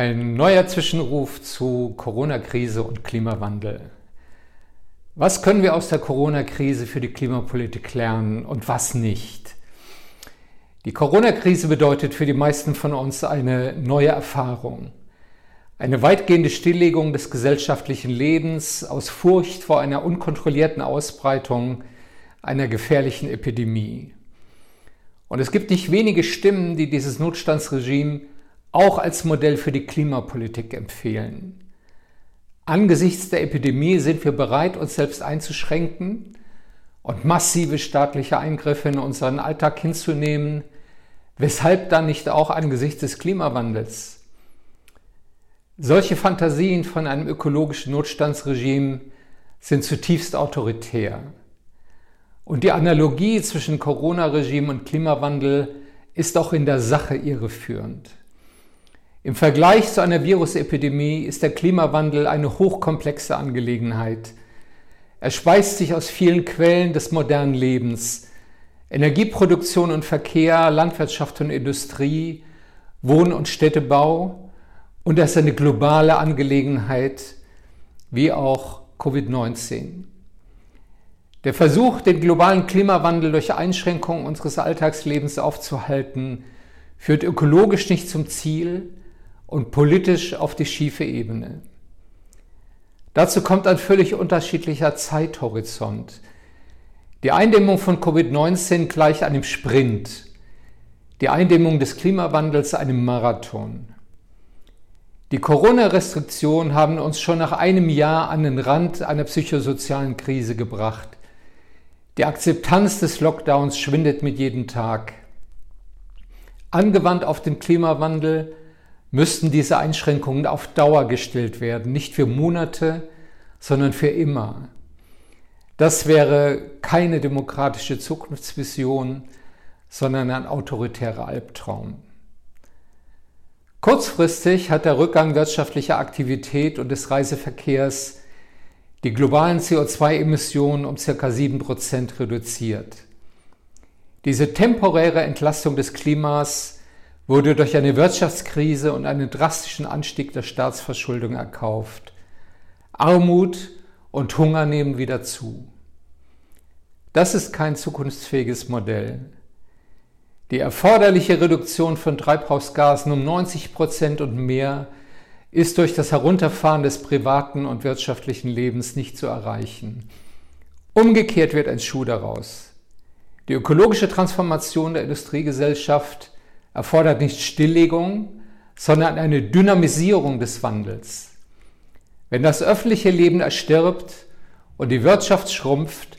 Ein neuer Zwischenruf zu Corona-Krise und Klimawandel. Was können wir aus der Corona-Krise für die Klimapolitik lernen und was nicht? Die Corona-Krise bedeutet für die meisten von uns eine neue Erfahrung. Eine weitgehende Stilllegung des gesellschaftlichen Lebens aus Furcht vor einer unkontrollierten Ausbreitung einer gefährlichen Epidemie. Und es gibt nicht wenige Stimmen, die dieses Notstandsregime auch als Modell für die Klimapolitik empfehlen. Angesichts der Epidemie sind wir bereit, uns selbst einzuschränken und massive staatliche Eingriffe in unseren Alltag hinzunehmen, weshalb dann nicht auch angesichts des Klimawandels. Solche Fantasien von einem ökologischen Notstandsregime sind zutiefst autoritär. Und die Analogie zwischen Corona-Regime und Klimawandel ist auch in der Sache irreführend. Im Vergleich zu einer Virusepidemie ist der Klimawandel eine hochkomplexe Angelegenheit. Er speist sich aus vielen Quellen des modernen Lebens. Energieproduktion und Verkehr, Landwirtschaft und Industrie, Wohn- und Städtebau und er ist eine globale Angelegenheit, wie auch Covid-19. Der Versuch, den globalen Klimawandel durch Einschränkungen unseres Alltagslebens aufzuhalten, führt ökologisch nicht zum Ziel, und politisch auf die schiefe Ebene. Dazu kommt ein völlig unterschiedlicher Zeithorizont. Die Eindämmung von Covid-19 gleich einem Sprint, die Eindämmung des Klimawandels einem Marathon. Die Corona-Restriktionen haben uns schon nach einem Jahr an den Rand einer psychosozialen Krise gebracht. Die Akzeptanz des Lockdowns schwindet mit jedem Tag. Angewandt auf den Klimawandel müssten diese Einschränkungen auf Dauer gestellt werden, nicht für Monate, sondern für immer. Das wäre keine demokratische Zukunftsvision, sondern ein autoritärer Albtraum. Kurzfristig hat der Rückgang wirtschaftlicher Aktivität und des Reiseverkehrs die globalen CO2-Emissionen um ca. 7% reduziert. Diese temporäre Entlastung des Klimas wurde durch eine Wirtschaftskrise und einen drastischen Anstieg der Staatsverschuldung erkauft. Armut und Hunger nehmen wieder zu. Das ist kein zukunftsfähiges Modell. Die erforderliche Reduktion von Treibhausgasen um 90 Prozent und mehr ist durch das Herunterfahren des privaten und wirtschaftlichen Lebens nicht zu erreichen. Umgekehrt wird ein Schuh daraus. Die ökologische Transformation der Industriegesellschaft erfordert nicht Stilllegung, sondern eine Dynamisierung des Wandels. Wenn das öffentliche Leben erstirbt und die Wirtschaft schrumpft,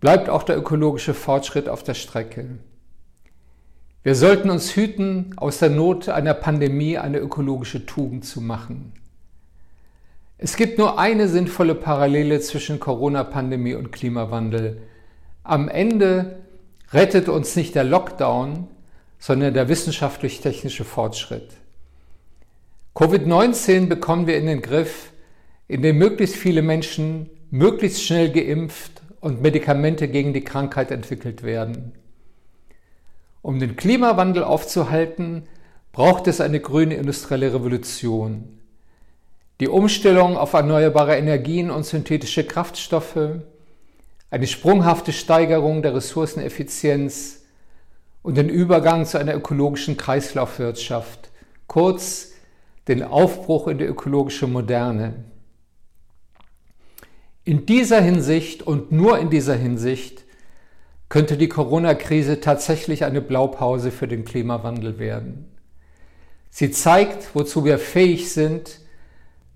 bleibt auch der ökologische Fortschritt auf der Strecke. Wir sollten uns hüten, aus der Not einer Pandemie eine ökologische Tugend zu machen. Es gibt nur eine sinnvolle Parallele zwischen Corona-Pandemie und Klimawandel. Am Ende rettet uns nicht der Lockdown, sondern der wissenschaftlich-technische Fortschritt. Covid-19 bekommen wir in den Griff, indem möglichst viele Menschen möglichst schnell geimpft und Medikamente gegen die Krankheit entwickelt werden. Um den Klimawandel aufzuhalten, braucht es eine grüne industrielle Revolution. Die Umstellung auf erneuerbare Energien und synthetische Kraftstoffe, eine sprunghafte Steigerung der Ressourceneffizienz, und den Übergang zu einer ökologischen Kreislaufwirtschaft, kurz den Aufbruch in die ökologische Moderne. In dieser Hinsicht und nur in dieser Hinsicht könnte die Corona-Krise tatsächlich eine Blaupause für den Klimawandel werden. Sie zeigt, wozu wir fähig sind,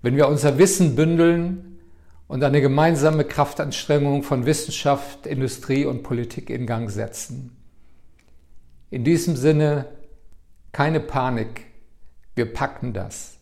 wenn wir unser Wissen bündeln und eine gemeinsame Kraftanstrengung von Wissenschaft, Industrie und Politik in Gang setzen. In diesem Sinne keine Panik, wir packen das.